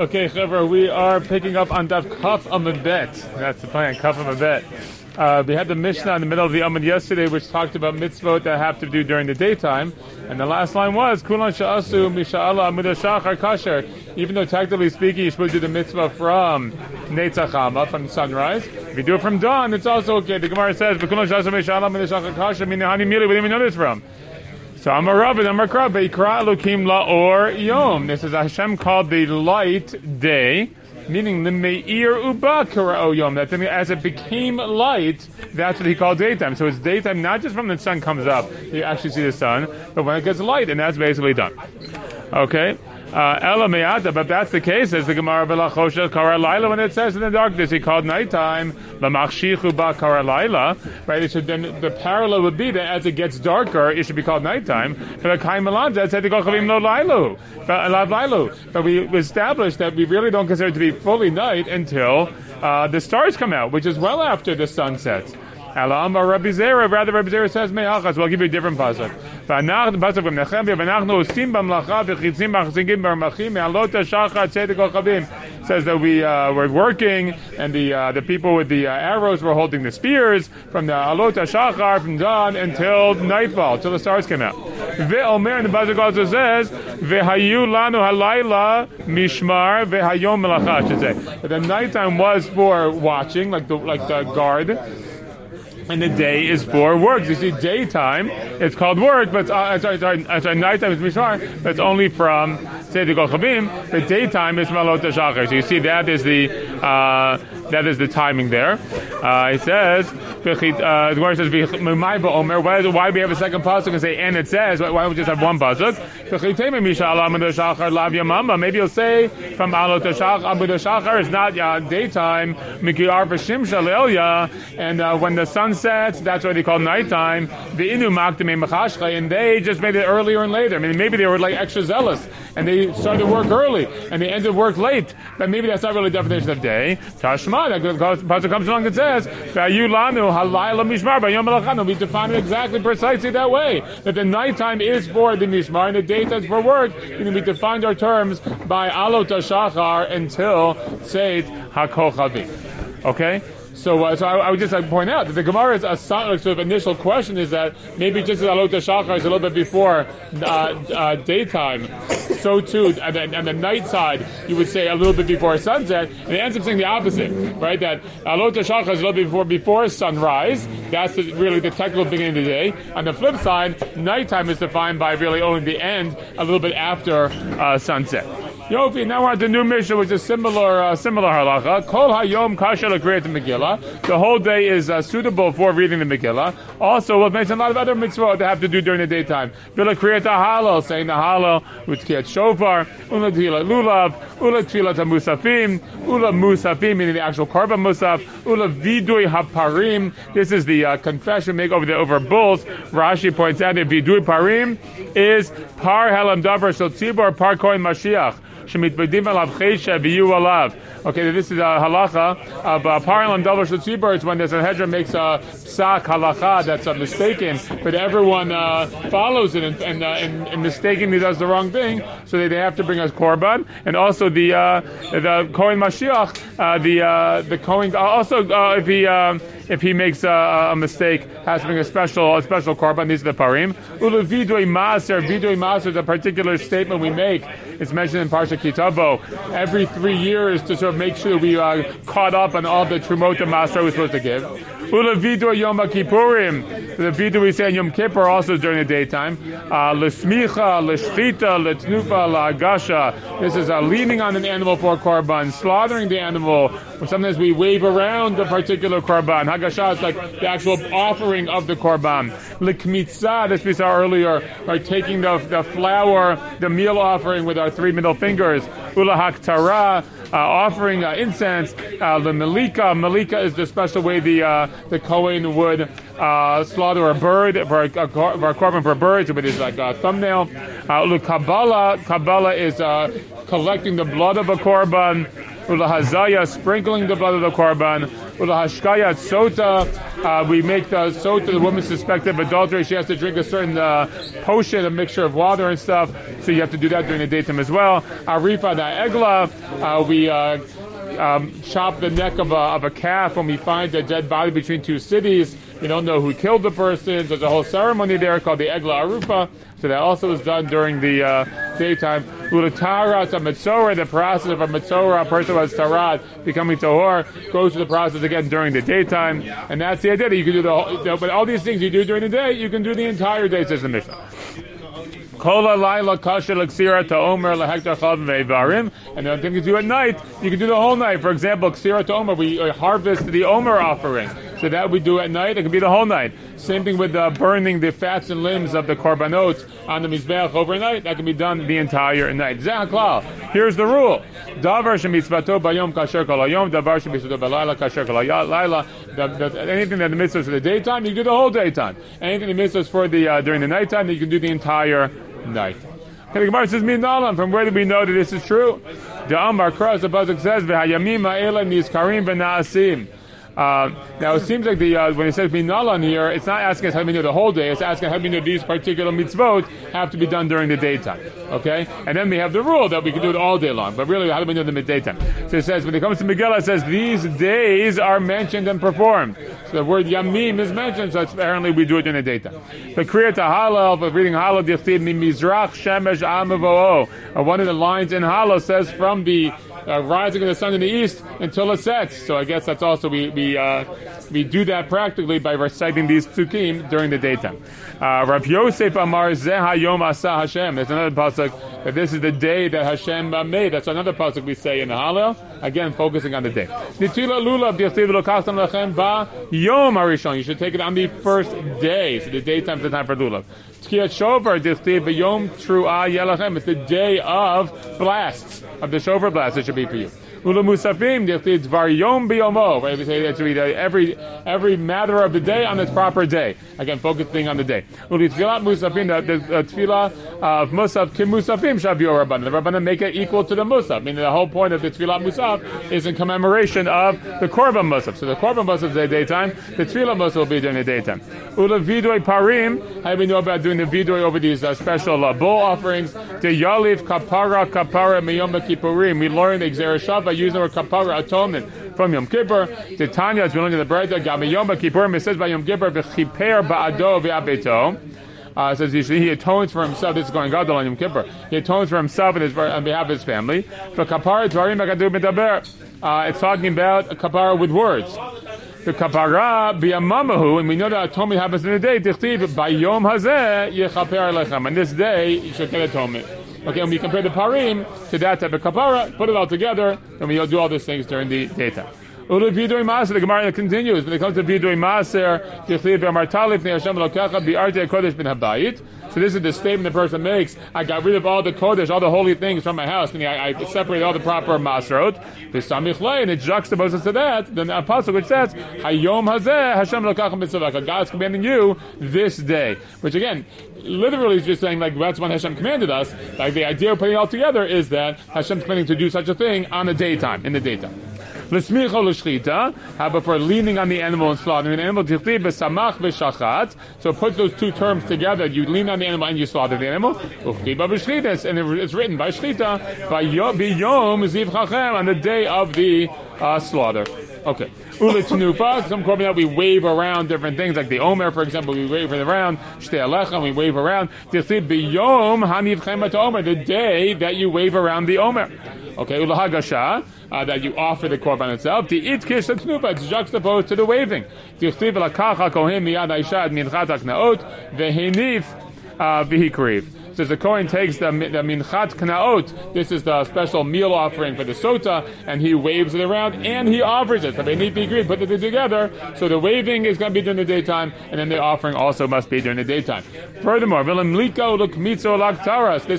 Okay, Chaver, we are picking up on Daf Kaf Amabet. That's the plan, Kaf Amabet. Uh, we had the Mishnah in the middle of the Amud yesterday, which talked about mitzvot that have to do during the daytime. And the last line was, Kulan Sha'asu Misha'ala Amud Shachar Kasher. Even though technically speaking, supposed to do the mitzvah from Netzachama, from sunrise. If you do it from dawn, it's also okay. The Gemara says, Kulan Sha'asu Misha'ala Amud Shachar Kasher, meaning Mili, we didn't even know this from. So I'm a rabbi, I'm a krab, Ikra Elokim La'or Yom. This is Hashem called the light day, meaning the Meir Uba o Yom. That as it became light, that's what he called daytime. So it's daytime not just from the sun comes up, you actually see the sun, but when it gets light, and that's basically done. Okay? Uh, Ela me'ata, but that's the case, as the Gemara Belachosha Kara Laila, when it says in the darkness, he called nighttime, Lamachshichu Ba Kara Laila, right? It should then, the parallel would be that as it gets darker, it should be called nighttime. But Melanja said to go Chavim Lailu, Lailu. But we established that we really don't consider it to be fully night until uh, the stars come out, which is well after the sun sets. Alama Rabbi Zera, rather Rabbi Zera says me'achas. We'll give you a different pasuk. V'anach, pasuk from Nehemiah, v'anachnu osim b'mlacha v'chitzim b'armachim tzedek. Says that we uh, were working, and the uh, the people with the uh, arrows were holding the spears from the alot ha'shachar from dawn until nightfall, till the stars came out. And the pasuk also says v'hayu lanu halayla mishmar v'hayom melacha. Should say, the nighttime was for watching, like the like the guard and the day is for work. You see, daytime it's called work, but uh, sorry, sorry, sorry, nighttime is mishmar, but it's only from Seder Chavim. The daytime is malot. So you see, that is the uh, that is the timing there. Uh, it says, uh, the Gemara says, why, do we have a second pasuk and say, and it says, why don't we just have one pasuk? Maybe you'll say from Alot Shachar, it's not uh, daytime, and uh, when the sun sets, that's what they call nighttime. The Inu and they just made it earlier and later. I mean, maybe they were like extra zealous, and they started work early, and they ended work late, but maybe that's not really the definition of day. Tashma, that pasuk comes along and says, "Vayulanu halayla mishmar bayom melachanu." We define it exactly, precisely that way. That the nighttime is for the mishmar and the daytime is for work. And we defined our terms by alot shachar until seit hakochavi. Okay. So, uh, so I, I, would just like, point out that the Gemara's uh, sort of initial question is that maybe just as Alot Shachar is a little bit before uh, uh daytime, so too, and the, the night side, you would say a little bit before sunset, and it ends up saying the opposite, right? That Alot Shachar is a little bit before, before sunrise. That's the, really the technical beginning of the day. On the flip side, nighttime is defined by really only the end, a little bit after uh, sunset. Yofi, now we're at the new mission, which is similar, uh, similar halacha. Kol hayom kasher l'kriyat Megillah. The whole day is uh, suitable for reading the Megillah. Also, we'll mention a lot of other mitzvot that have to do during the daytime. Bila kriyat halal, saying the halal which kriyat shofar, ula lulav, ula tefillah musafim, ula musafim, meaning the actual korban musaf, ula vidui haparim. This is the uh, confession make over the over bulls. Rashi points out that vidui parim is par helam davar shel tzibor par koin mashiach. Alav alav. Okay, this is a halacha of uh, paralam double shatzibur. It's when there's a hedra makes a psak halacha that's uh, mistaken, but everyone uh, follows it and, and, uh, and, and, mistakenly does the wrong thing, so they, they have to bring us korban. And also the uh, the Kohen Mashiach, uh, the uh, the Kohen also the he if he makes a, a, mistake, has to bring a special a special korban. These are the parim. Ulu vidui maser. Vidui maser is a particular statement we make. It's mentioned in Parsha Ki Tavo every three years to sort of make sure we are caught up on all the trumot the master we're supposed to give. Ula vidui Yom Kippurim. The vidu we say in Yom Kippur also during the daytime. Uh, L'smicha, l'shchita, l'tnufa, la'agasha. This is a leaning on an animal for a korban, slaughtering the animal. Sometimes we wave around the particular korban hagasha is like the actual offering of the korban. Likmitza, as we saw earlier, are taking the, the flour, the meal offering with our three middle fingers. Ula haktara, uh, offering uh, incense. Uh, the malika, malika is the special way the uh, the Kohen would uh, slaughter a bird for a, a, for a korban for birds with his like a thumbnail. Uh, Kabbalah, Kabbalah is uh, collecting the blood of a korban. Ula hazaya, sprinkling the blood of the korban. Hashkayat sota. Uh, we make the sota. The woman suspected of adultery. She has to drink a certain uh, potion, a mixture of water and stuff. So you have to do that during the daytime as well. Arifa da egla. Uh, we. Uh, um, chop the neck of a, of a calf when we find a dead body between two cities. We don't know who killed the person. There's a whole ceremony there called the Egla Arufa. So that also is done during the uh, daytime. Ulatara a mitzora, the process of a mitzora, a person who has becoming tahor, goes through the process again during the daytime. And that's the idea that you can do the whole, but all these things you do during the day, you can do the entire day, says the Mishnah. Kola laila kasha laksira to omer lahektar chav ve'varim. And the thing you do at night, you can do the whole night. For example, ksira to omer, we harvest the omer offering. So that we do at night. It can be the whole night. Same thing with uh, burning the fats and limbs of the korbanot on the mizbeach overnight. That can be done the entire night. Zahaklal. Here's the rule. Davar shemitzvato bayom kasher kol hayom. Davar shemitzvato balayla kasher kol hayla. Anything that the mitzvahs for the daytime, you can do the whole daytime. Anything the mitzvahs for the uh, during the nighttime, you can do the entire night. Okay, the Gemara says, Minalam, from where do we know that this is true? The Amar Cross, the Pasuk says, V'hayamim ha'ela nizkarim v'na'asim. Uh, now it seems like the uh, when it says on here, it's not asking us how many do the whole day. It's asking how many of these particular mitzvot have to be done during the daytime. Okay, and then we have the rule that we can do it all day long. But really, how do we do them at daytime? So it says when it comes to Megillah, it says these days are mentioned and performed. So the word yamim is mentioned. So apparently we do it in the daytime. The kriya to halal, but reading halal, mizrach shemesh amavo. Uh, one of the lines in halal says from the uh, rising of the sun in the east until it sets. So I guess that's also we we uh, we do that practically by reciting these psukim during the daytime. Uh, Rav Yosef Amar Zeh Hayom Asa Hashem. There's another pasuk that this is the day that Hashem made. That's another pasuk we say in the Hallel. Again, focusing on the day. You should take it on the first day. So the daytime is the time for Lulav. It's the day of blasts of the shofar blast. It should be for you. Ula musafim dvar yom biyomo. Right, we say that to read every every matter of the day on its proper day. Again, focusing on the day. Uli tfilat musafim the, the of musaf kim musafim shabio rabbanan. The rabbanan make it equal to the musaf. Meaning the whole point of the tefillah musaf is in commemoration of the korban musaf. So the korban musaf is the daytime. The tefillah musaf will be during the daytime. Ula vidoi parim. How do we know about doing the vidoi over these uh, special uh, bull offerings? The yalif kapara kapara miyom kippurim. We learn the gezeira shava by using the word kapara atonement from Yom Kippur. The Tanya, as we learned in the Brayta, Gam Yom Kippur, it says by Yom Kippur, v'chiper ba'ado v'abeto. Uh, says he, he atones for himself. This is going God on Yom Kippur. He atones for himself and his, on behalf of his family. For kapara uh, It's talking about kapara with words. The kapara biyamamahu, and we know that atonement happens in the day. Tichtiv by yom hazeh yechaper alechem. And this day you should get atonement. Okay, when we compare the parim to that type of kapara, put it all together, and we'll do all these things during the daytime. Ulu maser, the Gemara continues, when it comes to vidui maser, kodesh bin habayit, so this is the statement the person makes. I got rid of all the kodesh, all the holy things from my house, and I, I separated all the proper masrot. V'samichlei, and it juxtaposes to that, then the apostle which says, Hayom hazeh Hashem lokachem mitzvah. God's commanding you this day. Which again, literally is just saying like that's when Hashem commanded us. Like the idea of putting it all together is that Hashem's planning to do such a thing on the daytime, in the daytime. L'smicho l'shchita. How for leaning on the animal and slaughtering the animal? Tichli b'samach b'shachat. So put those two terms together. You lean on the animal and you slaughter the animal. Uchtiba b'shchitas. And it's written by shchita by yom ziv on the day of the uh, slaughter. Okay. Ule tenufa. Some out. We wave around different things, like the omer, for example. We wave around. Shtei alecha. We wave around. Tichli b'yom haniv chemat omer. The day that you wave around the omer. Okay. Ule hagasha uh, that you offer the korban itself. The it kish knupa, it's juxtaposed to the waving. Tichtiv lakacha kohen miyad aishad minchat aknaot vehenif uh, says the Kohen takes the, the minchat knaot. This is the special meal offering for the sota, and he waves it around and he offers it. So they need to agree, put it together. So the waving is going to be during the daytime, and then the offering also must be during the daytime. Furthermore, this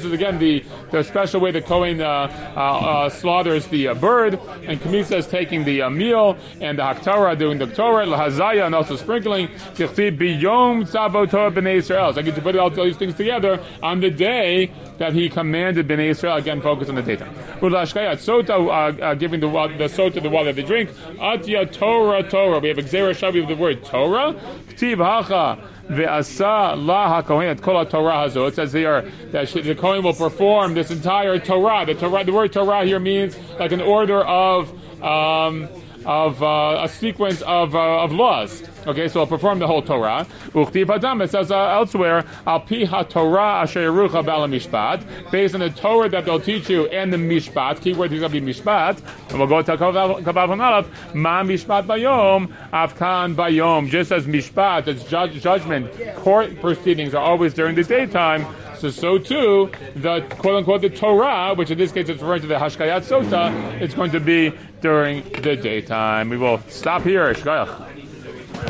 is again the, the special way the Kohen uh, uh, uh, slaughters the uh, bird, and Kmitza is taking the uh, meal, and the Haktara doing the Torah, Lahazaya, and also sprinkling. So I get to put all these things together on the day that he commanded Bnei Israel, again focus on the daytime. Ulashkayat Sota, uh, uh, giving the, the Sota the water they drink. Atya Torah Torah. We have gezeira shava of the word Torah. Ktiv Hacha. Ve'asa la hakohen kol Torah hazo. It says here that the Kohen will perform this entire Torah. The Torah, the word Torah here means like an order of um, of uh, a sequence of, uh, of laws. Okay, so I'll perform the whole Torah. Uchti padam. It says uh, elsewhere, al pi Torah asher mishpat, based on the Torah that they'll teach you and the mishpat. Keyword is going to be mishpat. And we'll go to kavav aleph. Ma mishpat bayom afkan bayom. Just as mishpat, judge, judgment, court proceedings are always during the daytime. So, so too, the quote unquote the Torah, which in this case is referring to the Hashkayat Sota, it's going to be during the daytime. We will stop here. Shkayach.